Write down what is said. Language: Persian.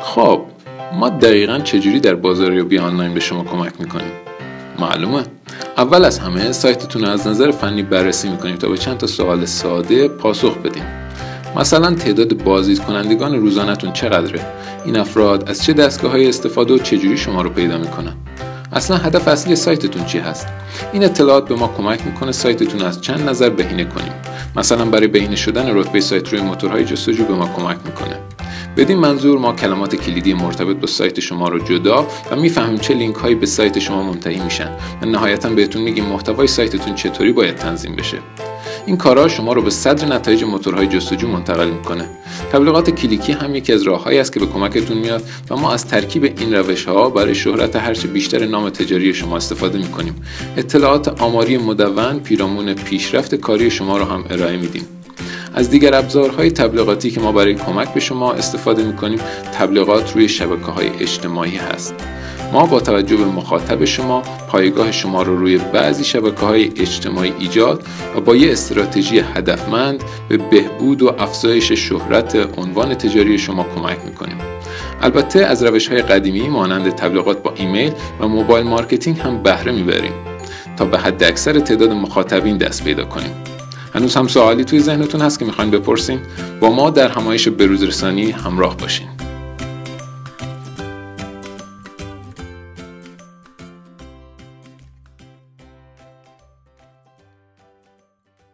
خب ما دقیقا چجوری در بازاریابی آنلاین به شما کمک می‌کنیم؟ معلومه. اول از همه سایتتون رو از نظر فنی بررسی می‌کنیم تا به چند تا سوال ساده پاسخ بدیم. مثلا تعداد بازدید کنندگان روزانهتون چقدره؟ این افراد از چه دستگاه های استفاده و چجوری شما رو پیدا می‌کنن؟ اصلا هدف اصلی سایتتون چی هست؟ این اطلاعات به ما کمک می‌کنه سایتتون از چند نظر بهینه کنیم. مثلا برای بهینه شدن رتبه سایت روی موتورهای جستجو به ما کمک می‌کنه. بدین منظور ما کلمات کلیدی مرتبط با سایت شما رو جدا و می‌فهمیم چه لینک هایی به سایت شما منتهی میشن. و نهایتا بهتون میگیم محتوای سایتتون چطوری باید تنظیم بشه. این کارا شما رو به صدر نتایج موتورهای جستجو منتقل می‌کنه. تبلیغات کلیکی هم یکی از راههایی است که به کمکتون میاد و ما از ترکیب این روش ها برای شهرت هرچه بیشتر نام تجاری شما استفاده می‌کنیم. اطلاعات آماری مدون پیرامون پیشرفت کاری شما رو هم ارائه میدیم. از دیگر ابزارهای تبلیغاتی که ما برای کمک به شما استفاده می‌کنیم تبلیغات روی شبکه های اجتماعی هست. ما با توجه به مخاطب شما پایگاه شما رو روی بعضی شبکه های اجتماعی ایجاد و با یه استراتژی هدفمند به بهبود و افزایش شهرت عنوان تجاری شما کمک می‌کنیم. البته از روش های قدیمی مانند تبلیغات با ایمیل و mobile marketing هم بهره می‌بریم تا به حد اکثر تعداد مخاطبین دست پیدا کنیم. هنوز هم سوالی توی ذهنتون هست که می‌خواین بپرسین؟ با ما در همایش بروزرسانی همراه باشین.